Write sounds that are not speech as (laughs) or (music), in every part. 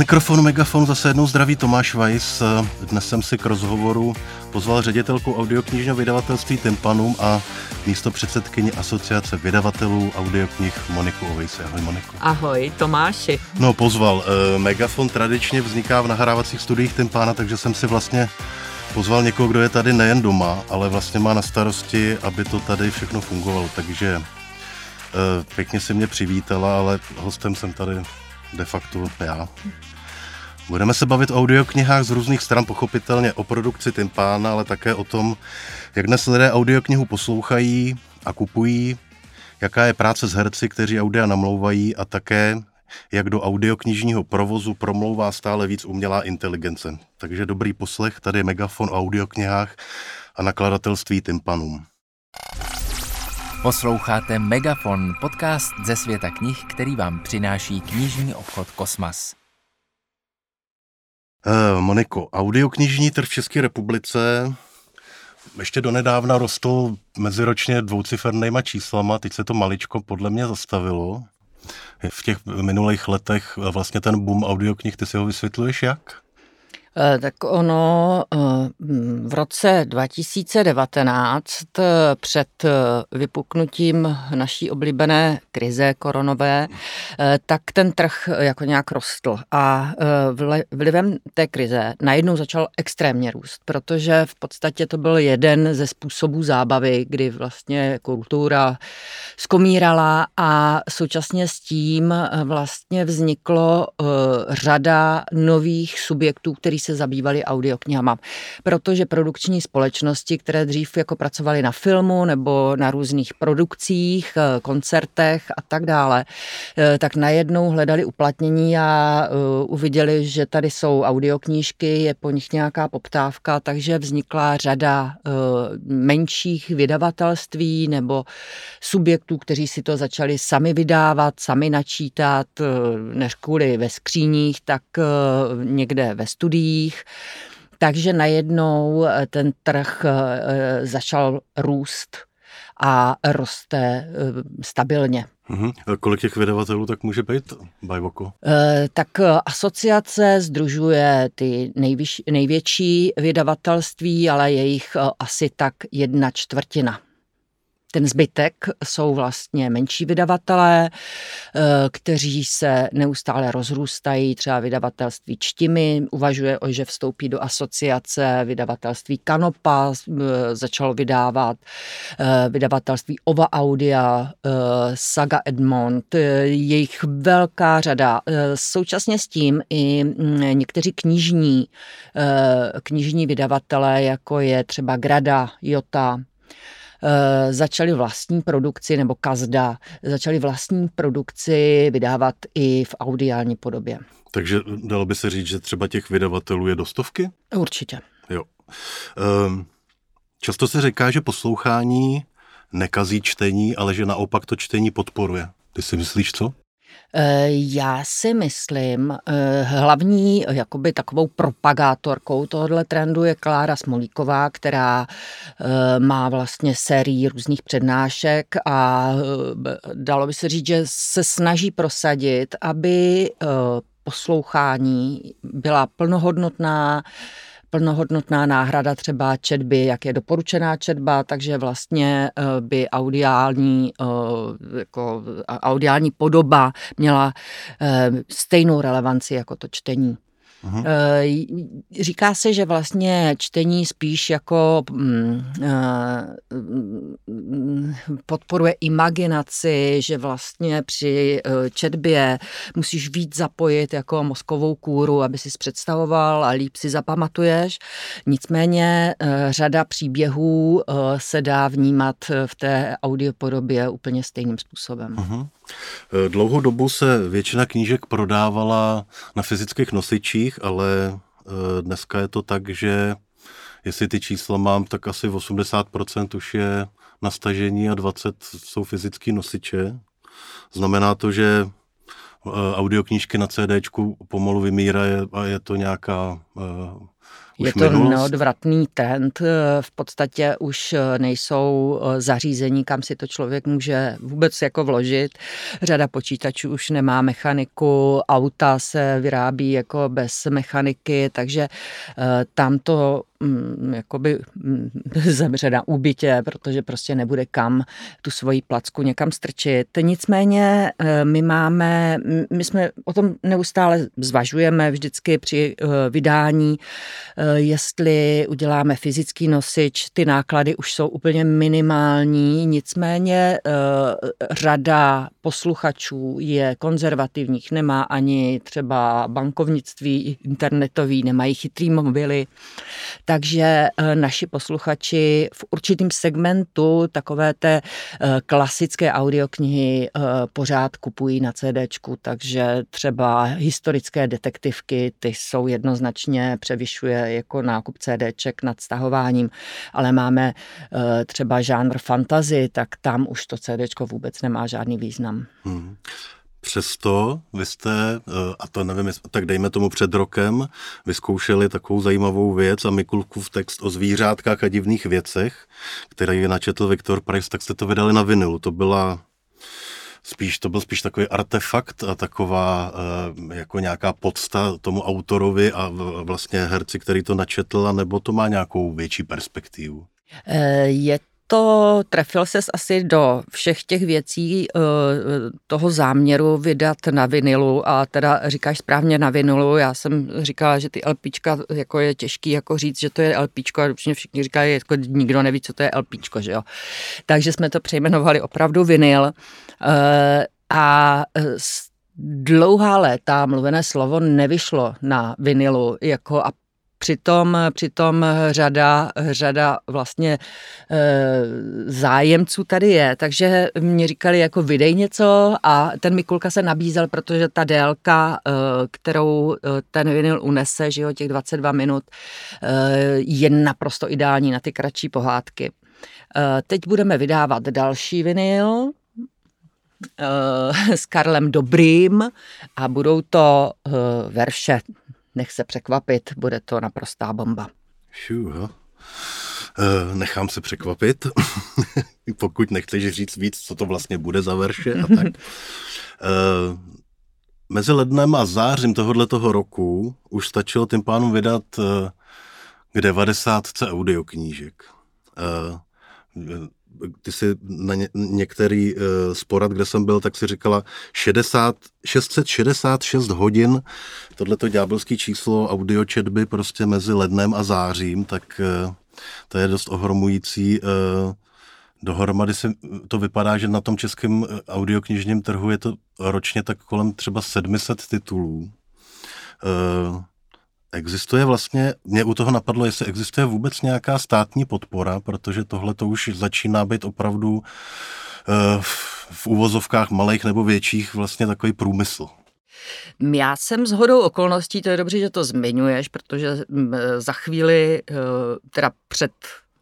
mikrofonu Megafon zase jednou zdraví Tomáš Weiss. Dnes jsem si k rozhovoru pozval ředitelku audioknižního vydavatelství Timpanum a místo předsedkyni asociace vydavatelů audioknih Moniku Ovejse. Ahoj Moniku. Ahoj Tomáši. No pozval. Eh, Megafon tradičně vzniká v nahrávacích studiích Timpana, takže jsem si vlastně pozval někoho, kdo je tady nejen doma, ale vlastně má na starosti, aby to tady všechno fungovalo. Takže eh, pěkně si mě přivítala, ale hostem jsem tady de facto já. Budeme se bavit o audioknihách z různých stran, pochopitelně o produkci Timpána, ale také o tom, jak dnes lidé audioknihu poslouchají a kupují, jaká je práce s herci, kteří audia namlouvají a také jak do audioknižního provozu promlouvá stále víc umělá inteligence. Takže dobrý poslech, tady je Megafon o audioknihách a nakladatelství Timpanum. Posloucháte Megafon, podcast ze světa knih, který vám přináší knižní obchod Kosmas. Eh, Moniko, audioknižní trh v České republice ještě donedávna rostl meziročně dvoucifernýma číslama, teď se to maličko podle mě zastavilo. V těch minulých letech vlastně ten boom audioknih, ty si ho vysvětluješ jak? Eh, tak ono eh, v roce 2019 eh, před vypuknutím naší oblíbené krize koronové, tak ten trh jako nějak rostl. A vlivem té krize najednou začal extrémně růst, protože v podstatě to byl jeden ze způsobů zábavy, kdy vlastně kultura skomírala a současně s tím vlastně vzniklo řada nových subjektů, který se zabývali audioknihama. Protože produkční společnosti, které dřív jako pracovaly na filmu nebo na různých produkcích, eh, koncertech a tak dále, eh, tak najednou hledali uplatnění a eh, uviděli, že tady jsou audioknížky, je po nich nějaká poptávka, takže vznikla řada menších vydavatelství nebo subjektů, kteří si to začali sami vydávat, sami načítat, než kvůli ve skříních, tak někde ve studiích médiích. Takže najednou eh, ten trh eh, začal růst a roste eh, stabilně. Mm-hmm. Kolik těch vydavatelů tak může být, Bajvoko? E, tak asociace združuje ty nejvyš, největší vydavatelství, ale je jich asi tak jedna čtvrtina. Ten zbytek jsou vlastně menší vydavatelé, eh, kteří se neustále rozrůstají, třeba vydavatelství Čtimy uvažuje, že vstoupí do asociace, vydavatelství Kanopa eh, začalo vydávat, eh, vydavatelství Ova Audia, Saga Edmond, jejich velká řada. Současně s tím i mm, někteří knižní, knižní vydavatelé, jako je třeba Grada, Jota, začali vlastní produkci, nebo Kazda, začali vlastní produkci vydávat i v audiální podobě. Takže dalo by se říct, že třeba těch vydavatelů je do stovky? Určitě. Jo. Um, často se říká, že poslouchání nekazí čtení, ale že naopak to čtení podporuje. Ty si myslíš co? Eh, já si myslím, eh, hlavní jakoby takovou propagátorkou tohohle trendu je Klára Smolíková, která eh, má vlastně sérii různých přednášek a dalo by se říct, že se snaží prosadit, aby poslouchání byla plnohodnotná, plnohodnotná náhrada třeba četby, jak je doporučená četba, takže vlastně eh, by audiální, eh, jako audiální podoba měla eh, stejnou relevanci jako to čtení. Uhum. Říká se, že vlastně čtení spíš jako mm, mm, podporuje imaginaci, že vlastně při e, četbě musíš víc zapojit jako mozkovou kůru, aby si představoval a líp si zapamatuješ. Nicméně řada příběhů se dá vnímat v té audiopodobě úplně stejným způsobem. Uhum. Dlouhou dobu se většina knížek prodávala na fyzických nosičích, ale eh, dneska je to tak, že jestli ty čísla mám, tak asi 80% už je na stažení a 20 jsou fyzické nosiče. Znamená to, že eh, audioknížky na CD pomalu vymírají a je to nějaká eh, už Je to minulost? neodvratný trend. V podstatě už nejsou zařízení, kam si to člověk může vůbec jako vložit. Řada počítačů už nemá mechaniku, auta se vyrábí jako bez mechaniky, takže tam to jakoby mm, (laughs) zemře na úbytě, protože prostě nebude kam tu svoji placku někam strčit. Nicméně eh, my máme, my jsme o tom neustále zvažujeme vždycky při eh, vydání, eh, jestli uděláme fyzický nosič, ty náklady už jsou úplně minimální, nicméně řada posluchačů je konzervativních, nemá ani třeba bankovnictví internetový, nemají chytrý mobily, takže eh, naši posluchači v určitým segmentu takové té eh, klasické audioknihy eh, pořád kupují na CDčku, takže třeba historické detektivky, ty jsou jednoznačně převyšuje jako nákup CDček nad stahováním, ale máme třeba žánr fantazy, tak tam už to CDčko vůbec nemá žádný význam. Hmm. Přesto vy jste, eh, a to nevím, tak dejme tomu před rokem, vyzkoušeli takovou zajímavou věc a Mikulkův text o zvířátkách a divných věcech, který načetl Viktor Price, tak jste to vydali na vinilu. To byla spíš, to byl spíš takový artefakt a taková eh, jako nějaká podsta tomu autorovi a vlastně herci, který to načetl, nebo to má nějakou větší perspektivu? Eh, je to trefil ses asi do všech těch věcí eh, toho záměru vydat na vinilu a teda říkáš správně na vinilu, já jsem říkala, že ty LPčka jako je těžký jako říct, že to je LPčko a určitě všichni říkají, jako nikdo neví, co to je LPčko, že jo. Takže jsme to přejmenovali opravdu vinyl eh, a dlouhá léta mluvené slovo nevyšlo na vinilu jako a Přitom, přitom řada, řada vlastně e, zájemců tady je, takže mě říkali jako vydej něco a ten Mikulka se nabízel, protože ta délka, e, kterou ten vinyl unese, že jo, těch 22 minut, e, je naprosto ideální na ty kratší pohádky. E, teď budeme vydávat další vinyl, s Karlem Dobrým a budou to verše nech se překvapit, bude to naprostá bomba. Šuha. Uh, nechám se překvapit, (laughs) pokud nechceš říct víc, co to vlastně bude za verše a tak. Uh, (laughs) mezi lednem a zářím tohoto roku už stačilo tím pánům vydat uh, k 90 audioknížek. Ty si na ně, některý uh, sporad, kde jsem byl, tak si říkala 60, 666 hodin, tohleto ďábelský číslo audiočetby prostě mezi lednem a zářím, tak uh, to je dost ohromující. Uh, dohromady se to vypadá, že na tom českém audioknižním trhu je to ročně tak kolem třeba 700 titulů. Uh, Existuje vlastně, mě u toho napadlo, jestli existuje vůbec nějaká státní podpora, protože tohle to už začíná být opravdu uh, v uvozovkách malých nebo větších vlastně takový průmysl. Já jsem s hodou okolností, to je dobře, že to zmiňuješ, protože mm, za chvíli, eh, teda před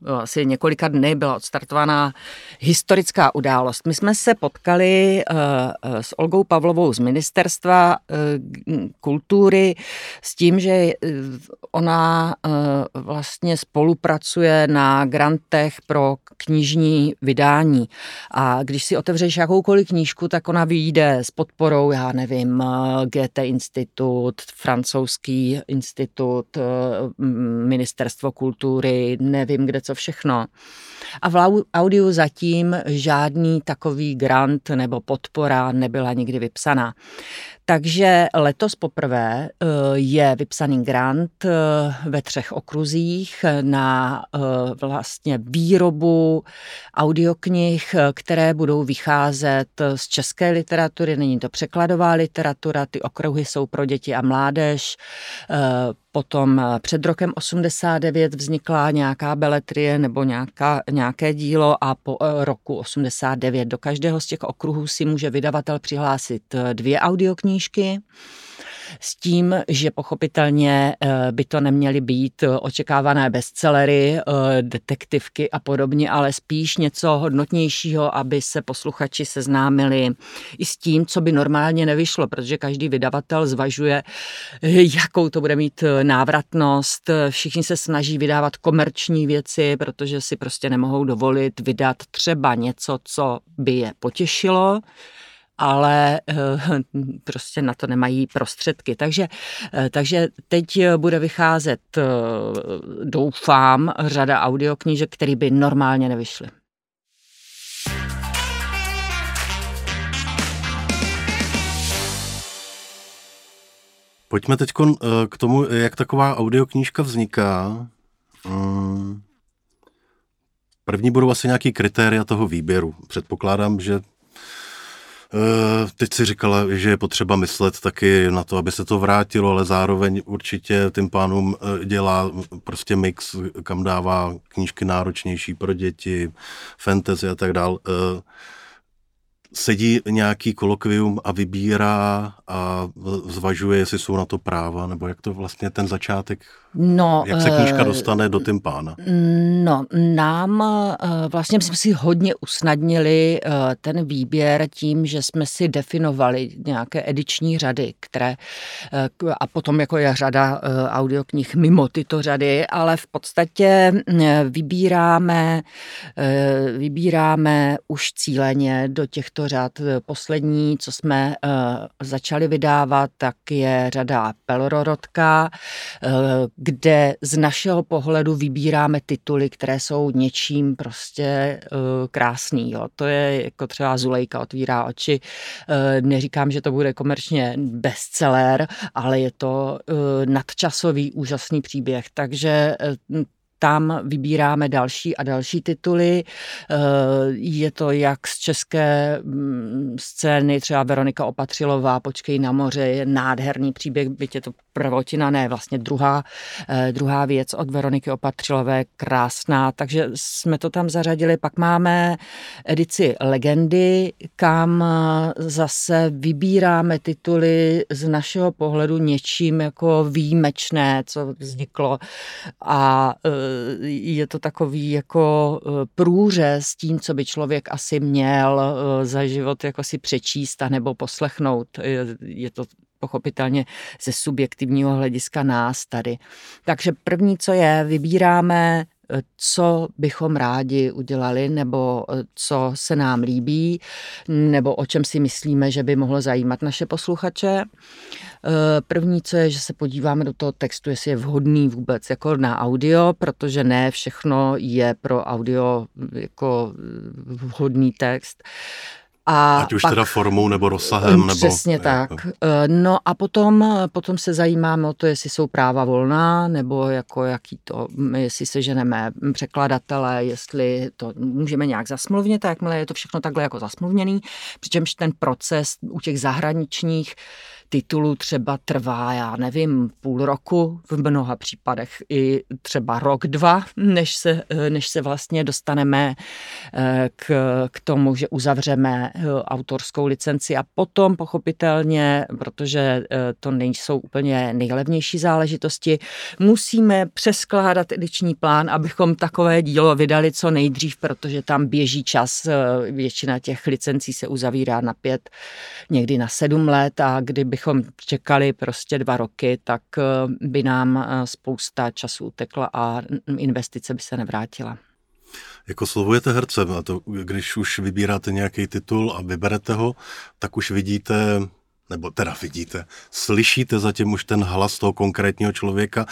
asi několika dny byla odstartovaná historická událost. My jsme se potkali uh, s Olgou Pavlovou z Ministerstva uh, kultury s tím, že ona vlastně spolupracuje na grantech pro knižní vydání. A když si otevřeš jakoukoliv knížku, tak ona vyjde s podporou, já nevím, GT institut, francouzský institut, ministerstvo kultury, nevím, kde co všechno. A v audiu zatím žádný takový grant nebo podpora nebyla nikdy vypsaná. Takže letos poprvé eh, je vypsaný grant eh, ve třech okruzích na eh, vlastně výrobu audioknih, které budou vycházet z české literatury, není to překladová literatura, ty okruhy jsou pro děti a mládež, Potom před rokem 89 vznikla nějaká beletrie nebo nějaká, nějaké dílo a po roku 89 do každého z těch okruhů si může vydavatel přihlásit dvě audioknížky. s tím, že pochopitelně by to neměly být očekávané bestsellery, detektivky a podobně, ale spíš něco hodnotnějšího, aby se posluchači seznámili i s tím, co by normálně nevyšlo, protože každý vydavatel zvažuje, jakou to bude mít návratnost. Všichni se snaží vydávat komerční věci, protože si prostě nemohou dovolit vydat třeba něco, co by je potěšilo ale eh, (laughs) prostě na to nemají prostředky. Takže, eh, takže teď bude vycházet, eh, doufám, řada audioknížek, které by normálně nevyšly. Pojďme teď k tomu, jak taková audioknížka vzniká. Mm. První budou asi nějaký kritéria toho výběru. Předpokládám, že Teď si říkala, že je potřeba myslet taky na to, aby se to vrátilo, ale zároveň určitě tím pánům eh, dělá prostě mix, kam dává knížky náročnější pro děti, fantasy a tak dál. Eh, sedí nějaký kolokvium a vybírá a zvažuje, jestli jsou na to práva, nebo jak to vlastně ten začátek No, Jak se knížka eh, dostane do Tympána? No, nám eh, vlastně jsme si hodně usnadnili eh, ten výběr tím, že jsme si definovali nějaké ediční řady, které a potom jako je řada audioknih mimo tyto řady, ale v podstatě vybíráme, vybíráme už cíleně do těchto řad. Poslední, co jsme začali vydávat, tak je řada Pelrorodka, kde z našeho pohledu vybíráme tituly, které jsou něčím prostě uh, krásný. Jo. To je jako třeba Zulejka otvírá oči. Uh, neříkám, že to bude komerčně bestseller, ale je to uh, nadčasový úžasný příběh. Takže uh, tam vybíráme další a další tituly. Je to jak z české mm, scény, třeba Veronika Opatřilová, Počkej na moře, je nádherný příběh, byť je to prvotina, ne, vlastně druhá, eh, druhá věc od Veroniky Opatřilové, krásná, takže jsme to tam zařadili. Pak máme edici Legendy, kam eh, zase vybíráme tituly z našeho pohledu něčím jako výjimečné, co vzniklo a je to takový jako průřez tím, co by člověk asi měl za život jako si přečíst a nebo poslechnout. Je to pochopitelně ze subjektivního hlediska nás tady. Takže první, co je, vybíráme e, co bychom rádi udělali, nebo co se nám líbí, nebo o čem si myslíme, že by mohlo zajímat naše posluchače. Eh, první, co je, že se podíváme do toho textu, jestli je vhodný vůbec jako na audio, protože ne všechno je pro audio jako vhodný text. A Ať už pak, teda formou nebo rozsahem. Nebo, přesně tak. Jako. No a potom, potom se zajímáme o to, jestli jsou práva volná, nebo jako jaký to, jestli se ženeme překladatele, jestli to můžeme nějak zasmluvnit, tak jakmile je to všechno takhle jako zasmluvněný, přičemž ten proces u těch zahraničních titulů třeba trvá, já nevím, půl roku, v mnoha případech i třeba rok, dva, než se, než se vlastně dostaneme eh, k, k tomu, že uzavřeme eh, autorskou licenci. A potom pochopitelně, protože eh, to nejsou úplně nejlevnější záležitosti, musíme přeskládat ediční plán, abychom takové dílo vydali co nejdřív, protože tam běží čas, většina těch licencí se uzavírá na pět, někdy na sedm let. A kdyby kdybychom čekali prostě dva roky, tak eh, by nám eh, spousta času utekla a investice by se nevrátila. Jako slovujete hercem a to, když už vybíráte nějaký titul a vyberete ho, tak už vidíte nebo teda vidíte, slyšíte zatím už ten hlas toho konkrétního člověka,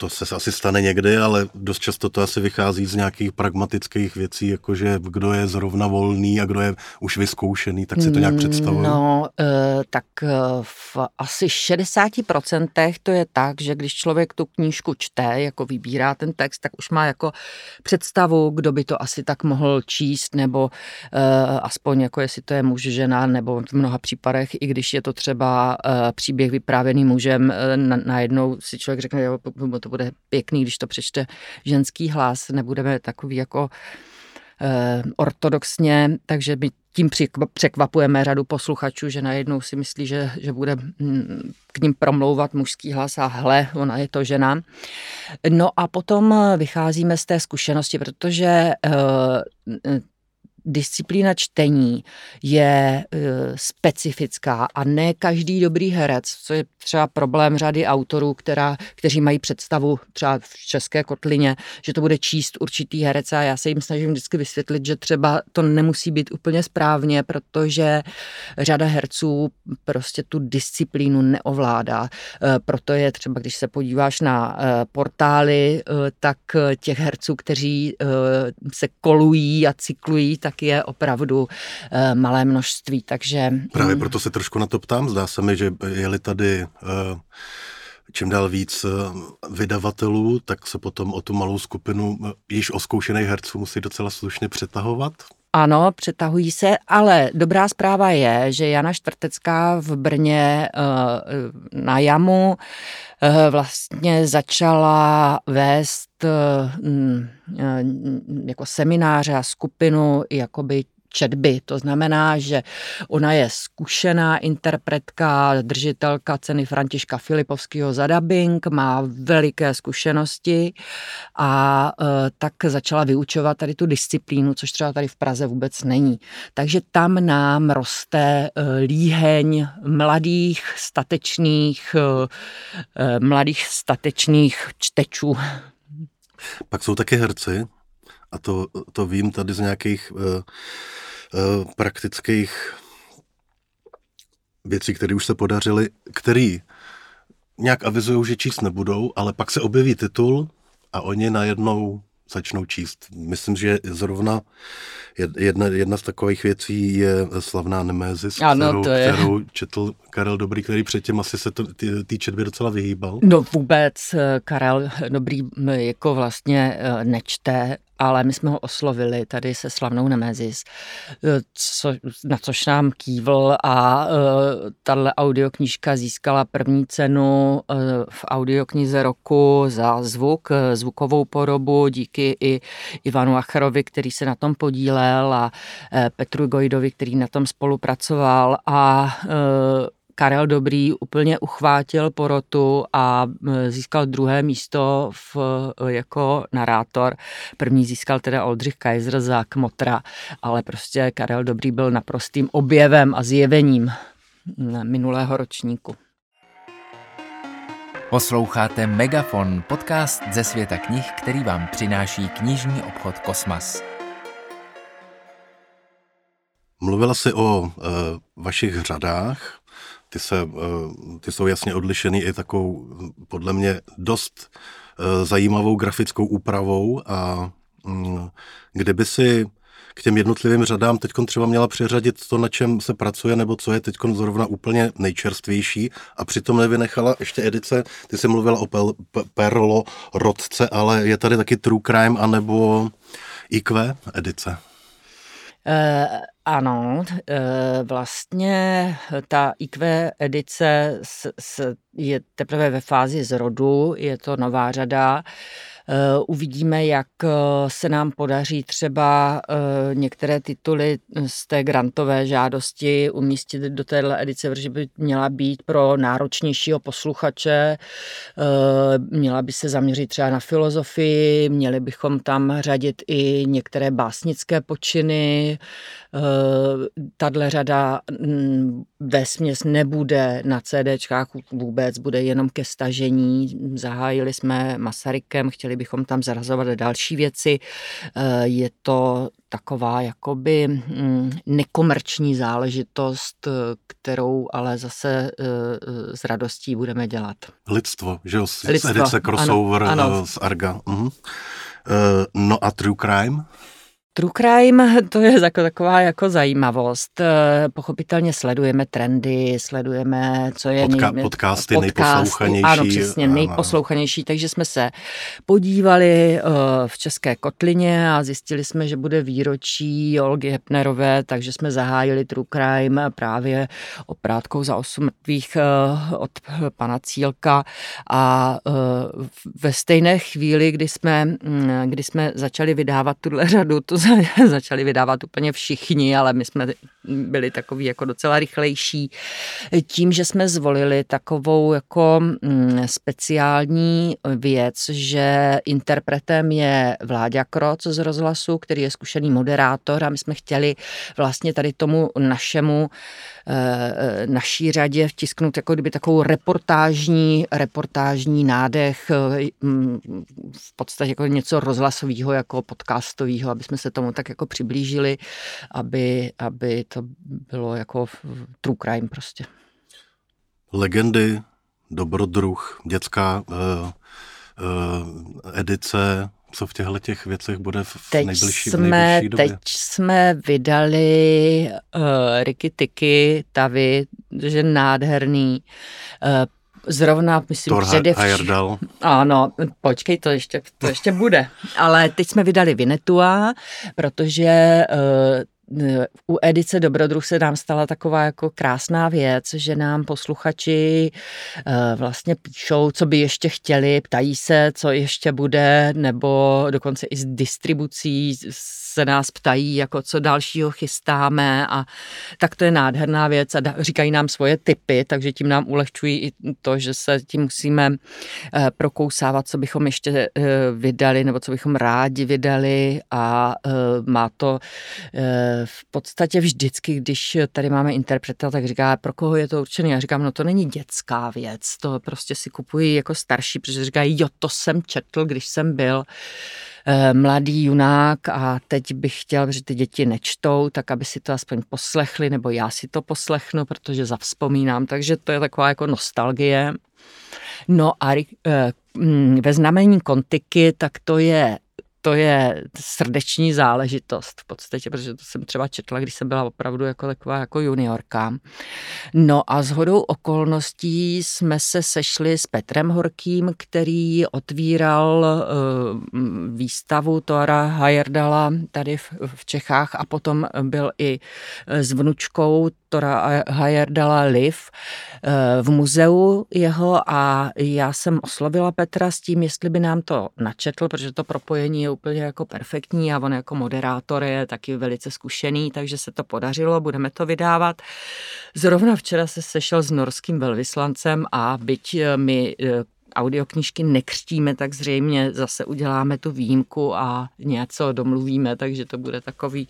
to se asi stane někdy, ale dost často to asi vychází z nějakých pragmatických věcí, jakože kdo je zrovna volný a kdo je už vyzkoušený, tak si to nějak představuje. No, e, tak eh, v asi 60% to je tak, že když člověk tu knížku čte, jako vybírá ten text, tak už má jako představu, kdo by to asi tak mohl číst, nebo e, aspoň jako jestli to je muž, žena, nebo v mnoha případech, i když je to třeba příběh vyprávěný mužem, najednou si člověk řekne, jo, to bude pěkný, když to přečte ženský hlas, nebudeme takový jako ortodoxně, takže my tím překvapujeme řadu posluchačů, že najednou si myslí, že, že bude mm, k ním promlouvat mužský hlas a hle, ona je to žena. No a potom vycházíme z té zkušenosti, protože disciplína čtení je e, specifická a ne každý dobrý herec, co je třeba problém řady autorů, která, kteří mají představu třeba v České kotlině, že to bude číst určitý herec a já se jim snažím vždycky vysvětlit, že třeba to nemusí být úplně správně, protože řada herců prostě tu disciplínu neovládá. E, proto je třeba, když se podíváš na e, portály, tak těch herců, kteří se kolují a cyklují, tak tak je opravdu eh, malé množství, takže... Právě mm. proto se trošku na to ptám, zdá se mi, že je-li tady eh, čím dál víc eh, vydavatelů, tak se potom o tu malou skupinu již oskoušených herců musí docela slušně přetahovat. Ano, přetahují se, ale dobrá zpráva je, že Jana Štvrtecká v Brně na jamu vlastně začala vést Mm, jako semináře a skupinu jakoby četby. To znamená, že ona je zkušená interpretka, držitelka ceny Františka Filipovského za dubbing, má veliké zkušenosti a e, tak začala vyučovat tady tu disciplínu, což třeba tady v Praze vůbec není. Takže tam nám roste e, líheň mladých, statečných, e, mladých statečných čtečů. Pak jsou taky herci, a to, to vím tady z nějakých uh, uh, praktických věcí, které už se podařily, který nějak avizují, že číst nebudou, ale pak se objeví titul a oni najednou začnou číst. Myslím, že zrovna jedna, jedna z takových věcí je slavná Nemézis, ano, kterou, to je. kterou četl Karel Dobrý, který předtím asi se té četby docela vyhýbal. No vůbec eh, Karel Dobrý jako vlastně nečte ale my jsme ho oslovili tady se slavnou Nemezis, eh, co, na což nám kývl a uh, tahle audioknížka získala první cenu uh, v audioknize roku za zvuk, zvukovou porobu díky i Ivanu Acharovi, který se na tom podílel a uh, Petru Gojdovi, který na tom spolupracoval a uh, Karel Dobrý úplně uchvátil porotu a získal druhé místo v, jako narátor. První získal teda Oldřich Kaiser za Kmotra, ale prostě Karel Dobrý byl naprostým objevem a zjevením minulého ročníku. Posloucháte Megafon, podcast ze světa knih, který vám přináší knižní obchod Kosmas. Mluvila jsi o e, vašich řadách ty, se, eh, ty jsou jasně odlišený i takovou, podle mě, dost eh, zajímavou grafickou úpravou a mm, kdyby si k těm jednotlivým řadám teď třeba měla přeřadit to, na čem se pracuje, nebo co je teď zrovna úplně nejčerstvější a přitom nevynechala ještě edice, ty jsi mluvila o Pel, Perlo Rodce, ale je tady taky True Crime anebo IQ edice. Uh, ano, e, vlastně ta IQ edice je teprve ve fázi zrodu, je to nová řada. Eh, uvidíme, jak eh, se nám podaří třeba eh, některé tituly z té grantové žádosti umístit do téhle edice, protože by měla být pro náročnějšího posluchače, měla by se zaměřit třeba na filozofii, měli bychom tam řadit i některé básnické počiny. Tadle řada mm, ve směs nebude na CDčkách vůbec, bude jenom ke stažení. Zahájili jsme Masarykem, chtěli bychom tam zarazovat další věci. Eh, je to taková jakoby mm, nekomerční záležitost, eh, kterou ale zase eh, s radostí budeme dělat. Lidstvo, že jo? Lidstvo. Edice crossover ano, ano. z Arga. Uh-huh. No a True Crime? True crime, (laughs) to je jako taková jako zajímavost. Eh, pochopitelně sledujeme trendy, sledujeme, co je... Podka- nej... podcasty, podcasty nejposlouchanější. Ano, přesně, nejposlouchanější. Takže jsme se podívali uh, v České kotlině a zjistili jsme, že bude výročí Olgy Hepnerové, takže jsme zahájili True crime právě oprátkou za osm mrtvých uh, od pana Cílka a uh, ve stejné chvíli, kdy jsme, mm, kdy jsme začali vydávat tuhle řadu, to (laughs) začali vydávat úplně všichni, ale my jsme byli takový jako docela rychlejší. Tím, že jsme zvolili takovou jako mm, speciální věc, že interpretem je Vláďa Kroc z rozhlasu, který je zkušený moderátor a my jsme chtěli vlastně tady tomu našemu Eh, naší řadě vtisknout jako kdyby takovou reportážní, reportážní nádech, eh, mm, v podstatě jako něco rozhlasového, jako podcastového, aby jsme se tomu tak jako přiblížili, aby, aby to bylo jako true crime prostě. Legendy, dobrodruh, dětská uh, uh, edice, co v těchto těch věcech bude v teď nejbližší, jsme, nejbližší době? Teď jsme vydali uh, Ricky Tiki, Tavy, že nádherný. Uh, Zrovna, myslím, Thor především... Ano, počkej, to ještě, to ještě bude. Ale teď jsme vydali Vinetua, protože uh, u edice Dobrodruh se nám stala taková jako krásná věc, že nám posluchači eh, vlastně píšou, co by ještě chtěli, ptají se, co ještě bude, nebo dokonce i z distribucí se nás ptají, jako co dalšího chystáme a tak to je nádherná věc a říkají nám svoje typy, takže tím nám ulehčují i to, že se tím musíme eh, prokousávat, co bychom ještě eh, vydali nebo co bychom rádi vydali a má to v podstatě vždycky, když tady máme interpreta, tak říká, pro koho je to určený. Já říkám, no to není dětská věc, to prostě si kupují jako starší, protože říkají, jo, to jsem četl, když jsem byl eh, mladý junák a teď bych chtěl, že ty děti nečtou, tak aby si to aspoň poslechli, nebo já si to poslechnu, protože zavzpomínám, takže to je taková jako nostalgie. No a eh, mm, ve znamení kontiky, tak to je to je srdeční záležitost v podstatě, protože to jsem třeba četla, když jsem byla opravdu jako taková jako juniorka. No a s hodou okolností jsme se sešli s Petrem Horkým, který otvíral uh, výstavu Tora Hajerdala tady v, v Čechách a potom byl i s vnučkou Tora Hajerdala Liv uh, v muzeu jeho a já jsem oslovila Petra s tím, jestli by nám to načetl, protože to propojení je úplně jako perfektní a on jako moderátor je taky velice zkušený, takže se to podařilo, budeme to vydávat. Zrovna včera se sešel s norským velvyslancem a byť eh, my eh, audioknižky nekřtíme, tak zřejmě zase uděláme tu výjimku a něco domluvíme, takže to bude takový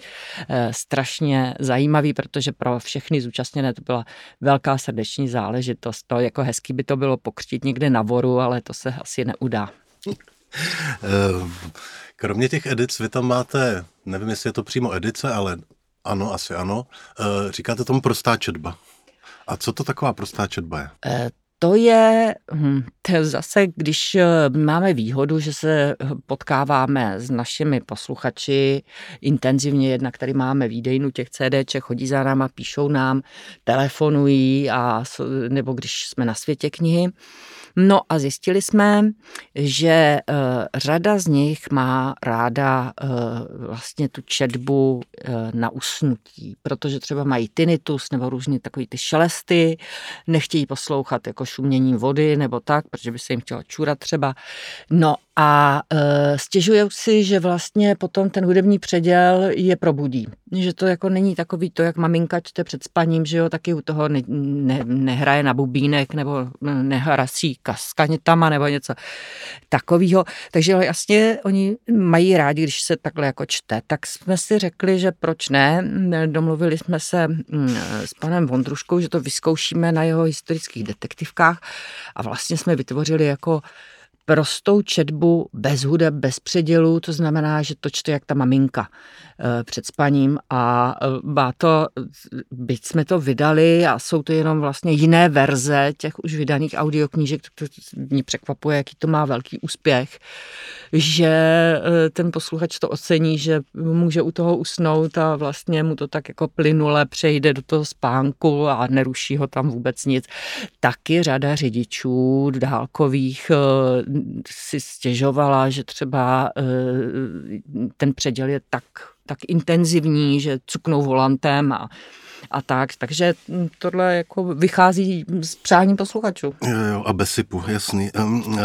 e, strašně zajímavý, protože pro všechny zúčastněné to byla velká srdeční záležitost. To jako hezky by to bylo pokřtít někde na voru, ale to se asi neudá. Kromě těch edic, vy tam máte, nevím, jestli je to přímo edice, ale ano, asi ano, eh, říkáte tomu prostá četba. A co to taková prostá četba je? Eh, to je, hm, to je zase, když eh, máme výhodu, že se potkáváme s našimi posluchači intenzivně, jednak tady máme výdejnu těch CDček, chodí za náma, píšou nám, telefonují, a, nebo když jsme na světě knihy, No a zjistili jsme, že uh, řada z nich má ráda uh, vlastně tu četbu uh, na usnutí, protože třeba mají tinnitus nebo různě takový ty šelesty, nechtějí poslouchat jako šumění vody nebo tak, protože by se jim chtělo čůrat třeba. No a e, stěžují si, že vlastně potom ten hudební předěl je probudí. Že to jako není takový to, jak maminka čte před spaním, že jo, taky u toho ne, ne, nehraje na bubínek nebo nehrasí s kanětama nebo něco takového. Takže jasně oni mají rádi, když se takhle jako čte. Tak jsme si řekli, že proč ne. Domluvili jsme se mm, s panem Vondruškou, že to vyzkoušíme na jeho historických detektivkách a vlastně jsme vytvořili jako prostou četbu bez hudeb, bez předělů, to znamená, že to čte jak ta maminka eh, před spaním a eh, má to, byť jsme to vydali a jsou to jenom vlastně jiné verze těch už vydaných audioknížek, to mě překvapuje, jaký to má velký úspěch, že eh, ten posluchač to ocení, že může u toho usnout a vlastně mu to tak jako plynule přejde do toho spánku a neruší ho tam vůbec nic. Taky řada řidičů dálkových si stěžovala, že třeba eh, ten předěl je tak, tak intenzivní, že cuknou volantem a a tak. Takže tohle jako vychází z přání posluchačů. Jo, jo, a bez sypu, jasný. Um, uh...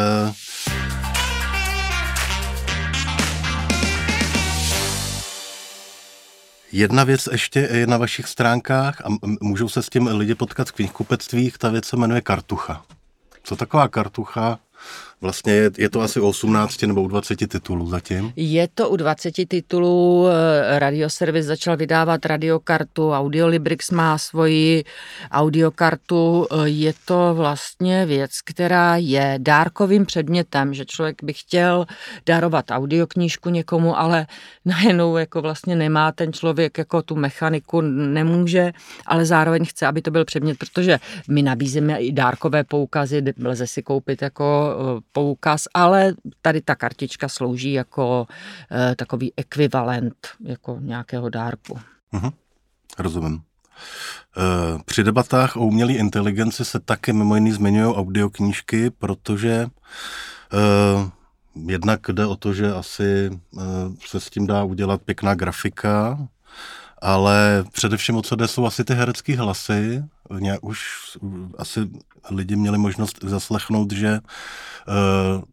Jedna věc ještě je na vašich stránkách a můžou se s tím lidi potkat v knihkupectvích, ta věc se jmenuje Kartucha. Co taková kartucha? Vlastně je, je to asi 18 nebo u 20 titulů zatím? Je to u 20 titulů. Eh, Radioservis začal vydávat radiokartu, Audiolibrix má svoji audiokartu. Eh, je to vlastně věc, která je dárkovým předmětem, že člověk by chtěl dárovat audioknížku někomu, ale najednou jako vlastně nemá ten člověk jako tu mechaniku, nemůže, ale zároveň chce, aby to byl předmět, protože my nabízíme i dárkové poukazy, lze si koupit jako eh, poukaz, ale tady ta kartička slouží jako e, takový ekvivalent jako nějakého dárku. Mhm, rozumím. E, při debatách o umělé inteligenci se také mimo jiný zmiňují audioknížky, protože e, jednak jde o to, že asi se s tím dá udělat pěkná grafika, ale především o co jde, jsou asi ty herecké hlasy. Nějak už asi lidi měli možnost zaslechnout, že uh,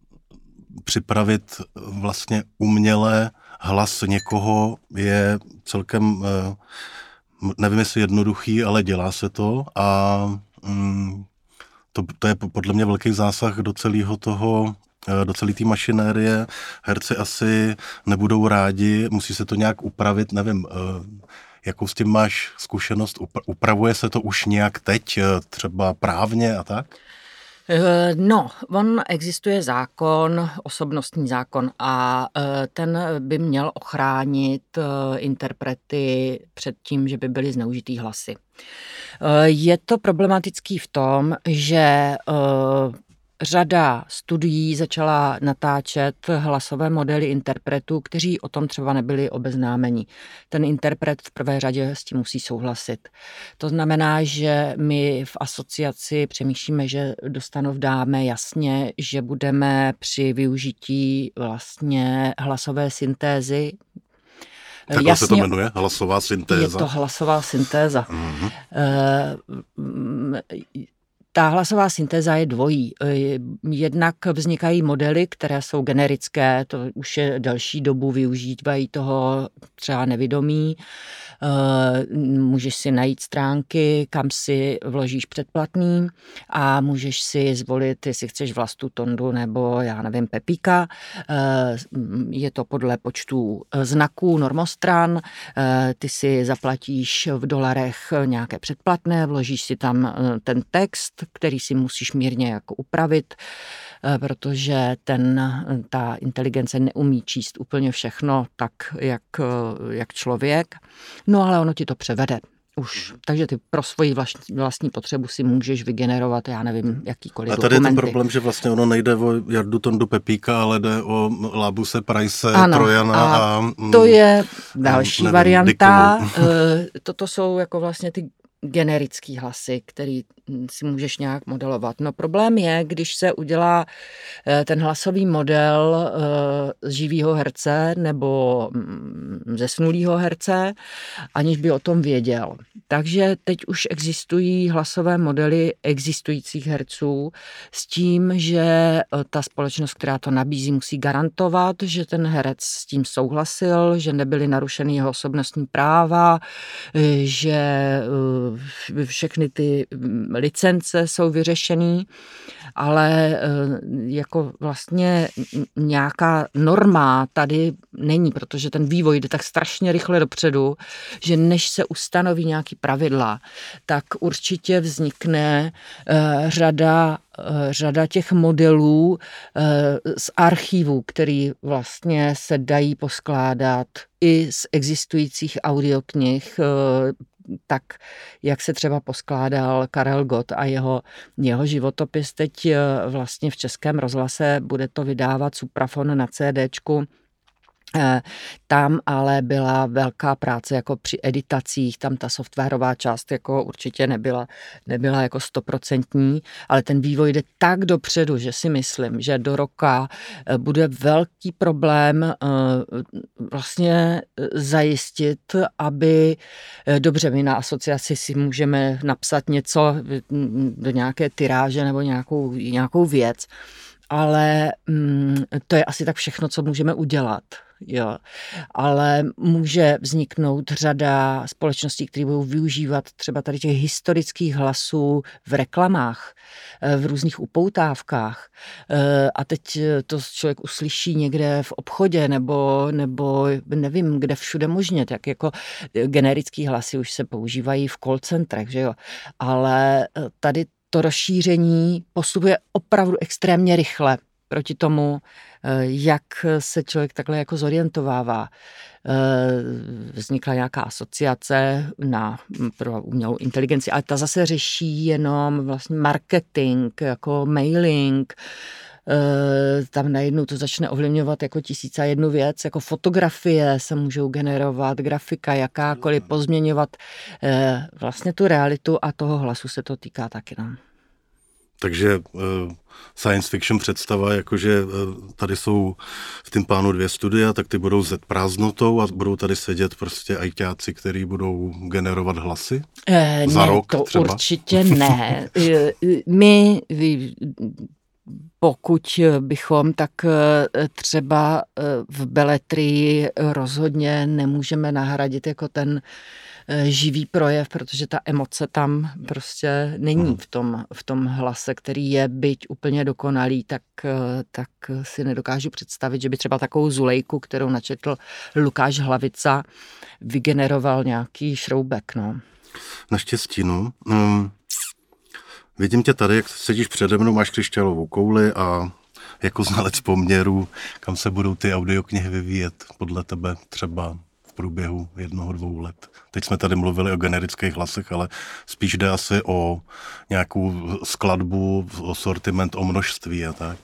připravit vlastně uměle hlas někoho je celkem, uh, nevím jestli jednoduchý, ale dělá se to a um, to, to je podle mě velký zásah do celého toho do celé té mašinérie. Herci asi nebudou rádi, musí se to nějak upravit, nevím, Jakou s tím máš zkušenost? Upravuje se to už nějak teď, eh, třeba právně a tak? Eh, no, on existuje zákon, osobnostní zákon a eh, ten by měl ochránit interprety před tím, že by byly zneužitý hlasy. Je to problematický v tom, že řada studií začala natáčet hlasové modely interpretů, kteří o tom třeba nebyli obeznámeni. Ten interpret v prvé řadě s tím musí souhlasit. To znamená, že my v asociaci přemýšlíme, že dostanov dáme jasně, že budeme při využití vlastně hlasové syntézy tak Jasně, se to jmenuje? Hlasová syntéza? Je to hlasová syntéza. Mm-hmm. Ta hlasová syntéza je dvojí. Jednak vznikají modely, které jsou generické, to už je delší dobu využívají toho třeba nevědomí. Eh, můžeš si najít stránky, kam si vložíš předplatný a můžeš si zvolit, jestli chceš vlastu Tondu nebo já nevím Pepíka. Eh, je to podle počtu eh, znaků normostran. Ty si zaplatíš v dolarech nějaké předplatné, vložíš si tam ten text, který si musíš mírně jako upravit protože ten, ta inteligence neumí číst úplně všechno tak, jak, jak člověk. No ale ono ti to převede už. Takže ty pro svoji vlastní, vlastní potřebu si můžeš vygenerovat, já nevím, jakýkoliv A tady dokumenty. je ten problém, že vlastně ono nejde o Jardu Tondu Pepíka, ale jde o Lábuse Price, ano, Trojana a, a... to je další nevím, varianta. Dikovu. Eh, toto jsou jako vlastně ty generický hlasy, který si můžeš nějak modelovat. No problém je, když se udělá eh, ten hlasový model eh, z živého herce nebo mm, zesnulého herce, aniž by o tom věděl. Takže teď už existují hlasové modely existujících herců s tím, že eh, ta společnost, která to nabízí, musí garantovat, že ten herec s tím souhlasil, že nebyly narušeny jeho osobnostní práva, že všechny ty mm, licence jsou vyřešený, ale eh, jako vlastně nějaká norma tady není, protože ten vývoj jde tak strašně rychle dopředu, že než se ustanoví nějaký pravidla, tak určitě vznikne eh, řada eh, řada těch modelů z archivů, který vlastně se dají poskládat i z existujících audioknih tak, jak se třeba poskládal Karel Gott a jeho, jeho životopis. Teď eh, vlastně v Českém rozhlase bude to vydávat Suprafon na CDčku tam ale byla velká práce jako při editacích, tam ta softwarová část jako určitě nebyla, nebyla jako stoprocentní, ale ten vývoj jde tak dopředu, že si myslím, že do roka eh, bude velký problém eh, vlastně zajistit, aby, dobře, my na asociaci si můžeme napsat něco do nějaké tyráže nebo nějakou, nějakou věc, ale mm, to je asi tak všechno, co můžeme udělat jo. Ale může vzniknout řada společností, které budou využívat třeba tady těch historických hlasů v reklamách, eh, v různých upoutávkách. Eh, a teď to člověk uslyší někde v obchodě nebo, nebo nevím, kde všude možně, tak jako generický hlasy už se používají v call centrech, že jo. Ale tady to rozšíření postupuje opravdu extrémně rychle proti tomu, eh, jak se člověk takhle jako zorientovává. Eh, vznikla nějaká asociace na, pro umělou inteligenci, ale ta zase řeší jenom vlastně marketing, jako mailing, eh, tam najednou to začne ovlivňovat jako tisíc a jednu věc, jako fotografie se můžou generovat, grafika jakákoliv, pozměňovat vlastně tu realitu a toho hlasu se to týká taky. No. Takže uh, science fiction představa, jakože uh, tady jsou v tím plánu dvě studia, tak ty budou z prázdnotou a budou tady sedět prostě ajťáci, který budou generovat hlasy? Eh, Za ne, rok to třeba? určitě ne. (laughs) My pokud bychom, tak třeba v beletrii rozhodně nemůžeme nahradit jako ten Eh, živý projev, protože ta emoce tam prostě není hmm. v tom, v tom hlase, který je byť úplně dokonalý, tak, eh, tak si nedokážu představit, že by třeba takovou Zulejku, kterou načetl Lukáš Hlavica, vygeneroval nějaký šroubek. No. Naštěstí, no. Um, vidím tě tady, jak sedíš přede mnou, máš křišťálovou kouli a jako znalec poměru, kam se budou ty audioknihy vyvíjet podle tebe třeba v průběhu jednoho, dvou let. Teď jsme tady mluvili o generických hlasech, ale spíš jde asi o nějakou skladbu, o sortiment, o množství a tak.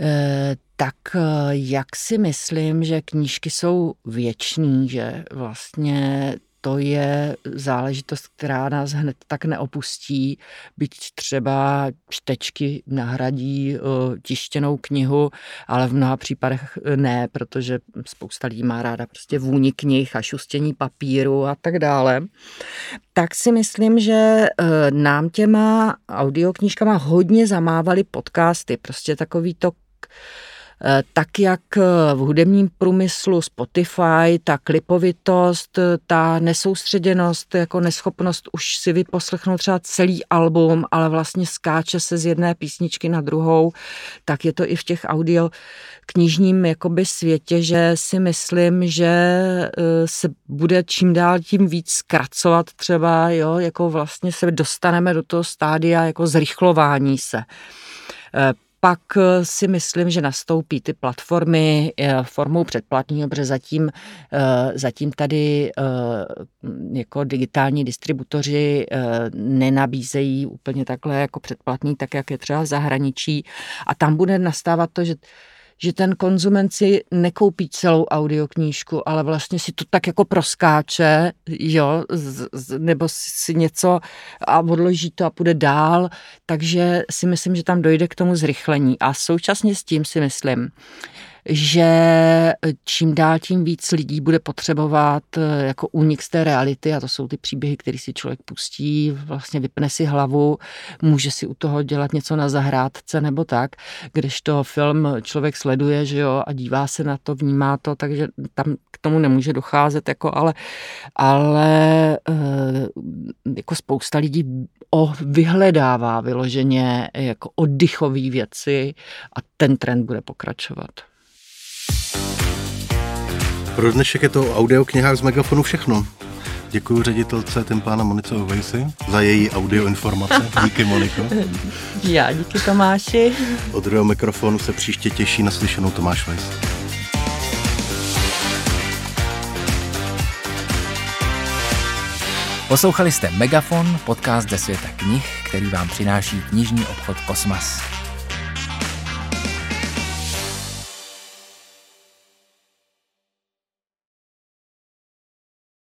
E, tak eh, jak si myslím, že knížky jsou věčný, že vlastně to je záležitost, která nás hned tak neopustí, byť třeba čtečky nahradí tištěnou knihu, ale v mnoha případech ne, protože spousta lidí má ráda prostě vůni knih a šustění papíru a tak dále. Tak si myslím, že e, nám těma audioknížkama hodně zamávaly podcasty, prostě takový to Eh, tak jak eh, v hudebním průmyslu Spotify, ta klipovitost, eh, ta nesoustředěnost, jako neschopnost už si vyposlechnout třeba celý album, ale vlastně skáče se z jedné písničky na druhou, tak je to i v těch audio knižním jakoby světě, že si myslím, že se bude čím dál tím víc zkracovat třeba, jo, jako vlastně se dostaneme do toho stádia jako zrychlování se pak eh, si myslím, že nastoupí ty platformy eh, formou předplatního, protože zatím, eh, zatím tady jako digitální distributoři nenabízejí úplně takhle jako předplatný, tak jak je třeba v zahraničí. A tam bude nastávat to, že že ten konzument si nekoupí celou audioknížku, ale vlastně si to tak jako proskáče, jo, z, z, nebo si něco a odloží to a půjde dál, takže si myslím, že tam dojde k tomu zrychlení. A současně s tím si myslím, že čím dál tím víc lidí bude potřebovat eh, jako únik z té reality a to jsou ty příběhy, které si člověk pustí, vlastně vypne si hlavu, může si u toho dělat něco na zahrádce nebo tak, když to film člověk sleduje, že jo, a dívá se na to, vnímá to, takže tam k tomu nemůže docházet, jako ale, ale eh, jako spousta lidí o vyhledává vyloženě jako oddychové věci a ten trend bude pokračovat. Pro dnešek je to o audioknihách z Megafonu všechno. Děkuji ředitelce Timpána Monice Ovejsi za její audio informace. (laughs) Díky Moniko. Já díky Tomáši. Od druhého mikrofonu se příště těší na slyšenou Tomáš Weiss. Poslouchali jste Megafon, podcast ze světa knih, který vám přináší knižní obchod Kosmas.